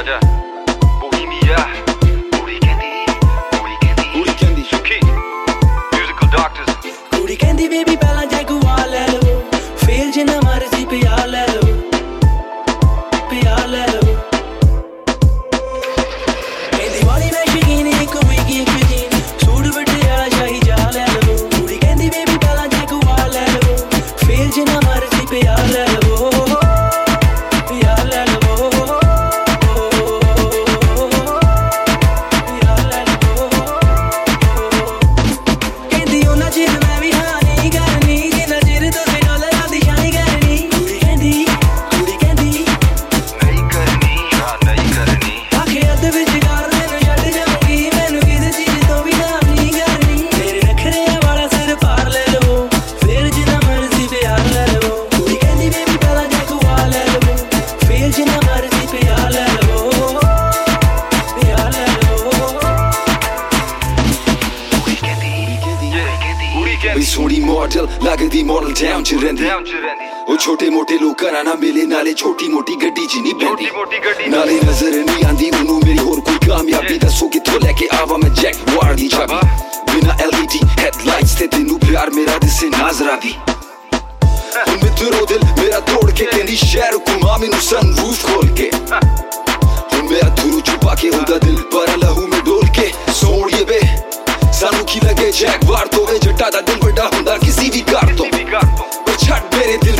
가자 보히미아 우리 캔디 우리 캔디 우리 캔디 쇼키 뮤지컬 닥터스 우리 캔디 베이비 발라 달고 와래로 필진 나 마르지 ਕਹਿੰਦੀ ਸੋਹਣੀ ਮਾਡਲ ਲੱਗਦੀ ਮਾਡਲ ਡਾਊਨ ਚ ਰਹਿੰਦੀ। ਉਹ ਛੋਟੇ ਮੋਟੇ ਲੋਕਾਂ ਨਾਲ ਨਾ ਮਿਲੇ ਨਾਲੇ ਛੋਟੀ ਮੋਟੀ ਗੱਡੀ ਚ ਨਹੀਂ ਗੱਡੀ ਨਾਲੇ ਨਜ਼ਰ ਨਹੀਂ ਆਂਦੀ ਉਹਨੂੰ ਮੇਰੀ ਹੋਰ ਕੋਈ ਕਾਮਯਾਬੀ ਦੱਸੋ ਕਿੱਥੋਂ ਲੈ ਕੇ ਆਵਾਂ ਮੈਂ ਜੈਕ ਵਾਰ ਦੀ ਚਾਬੀ। ਬਿਨਾ LED ਹੈਡਲਾਈਟਸ ਤੇ ਤੈਨੂੰ ਪਿਆਰ ਮੇਰਾ ਦਿਸੇ ਨਾਜ਼ਰਾ ਦੀ। ਹੁਣ ਮਿੱਤਰੋ ਦਿਲ ਮੇਰਾ ਤੋੜ ਕੇ ਕਹਿੰਦੀ ਸ਼ਹਿਰ ਜੈਕ ਵਾਰ ਤੋਂ ਵੇ ਜੱਟਾ ਦਾ ਦਿਲ ਵੱਡਾ ਹੁੰਦਾ ਕਿਸੇ ਵੀ ਕਾਰ ਤੋਂ ਵੀ ਕਰ ਤੋਂ ਪਰ ਛੱਡ ਮੇਰੇ ਦਿਲ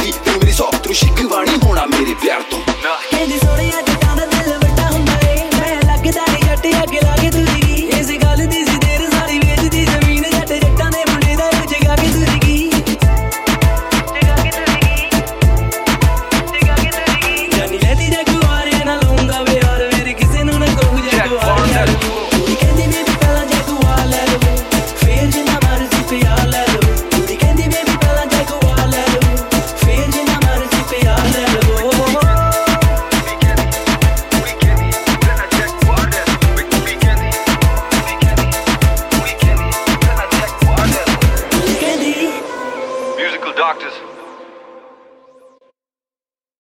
doctors.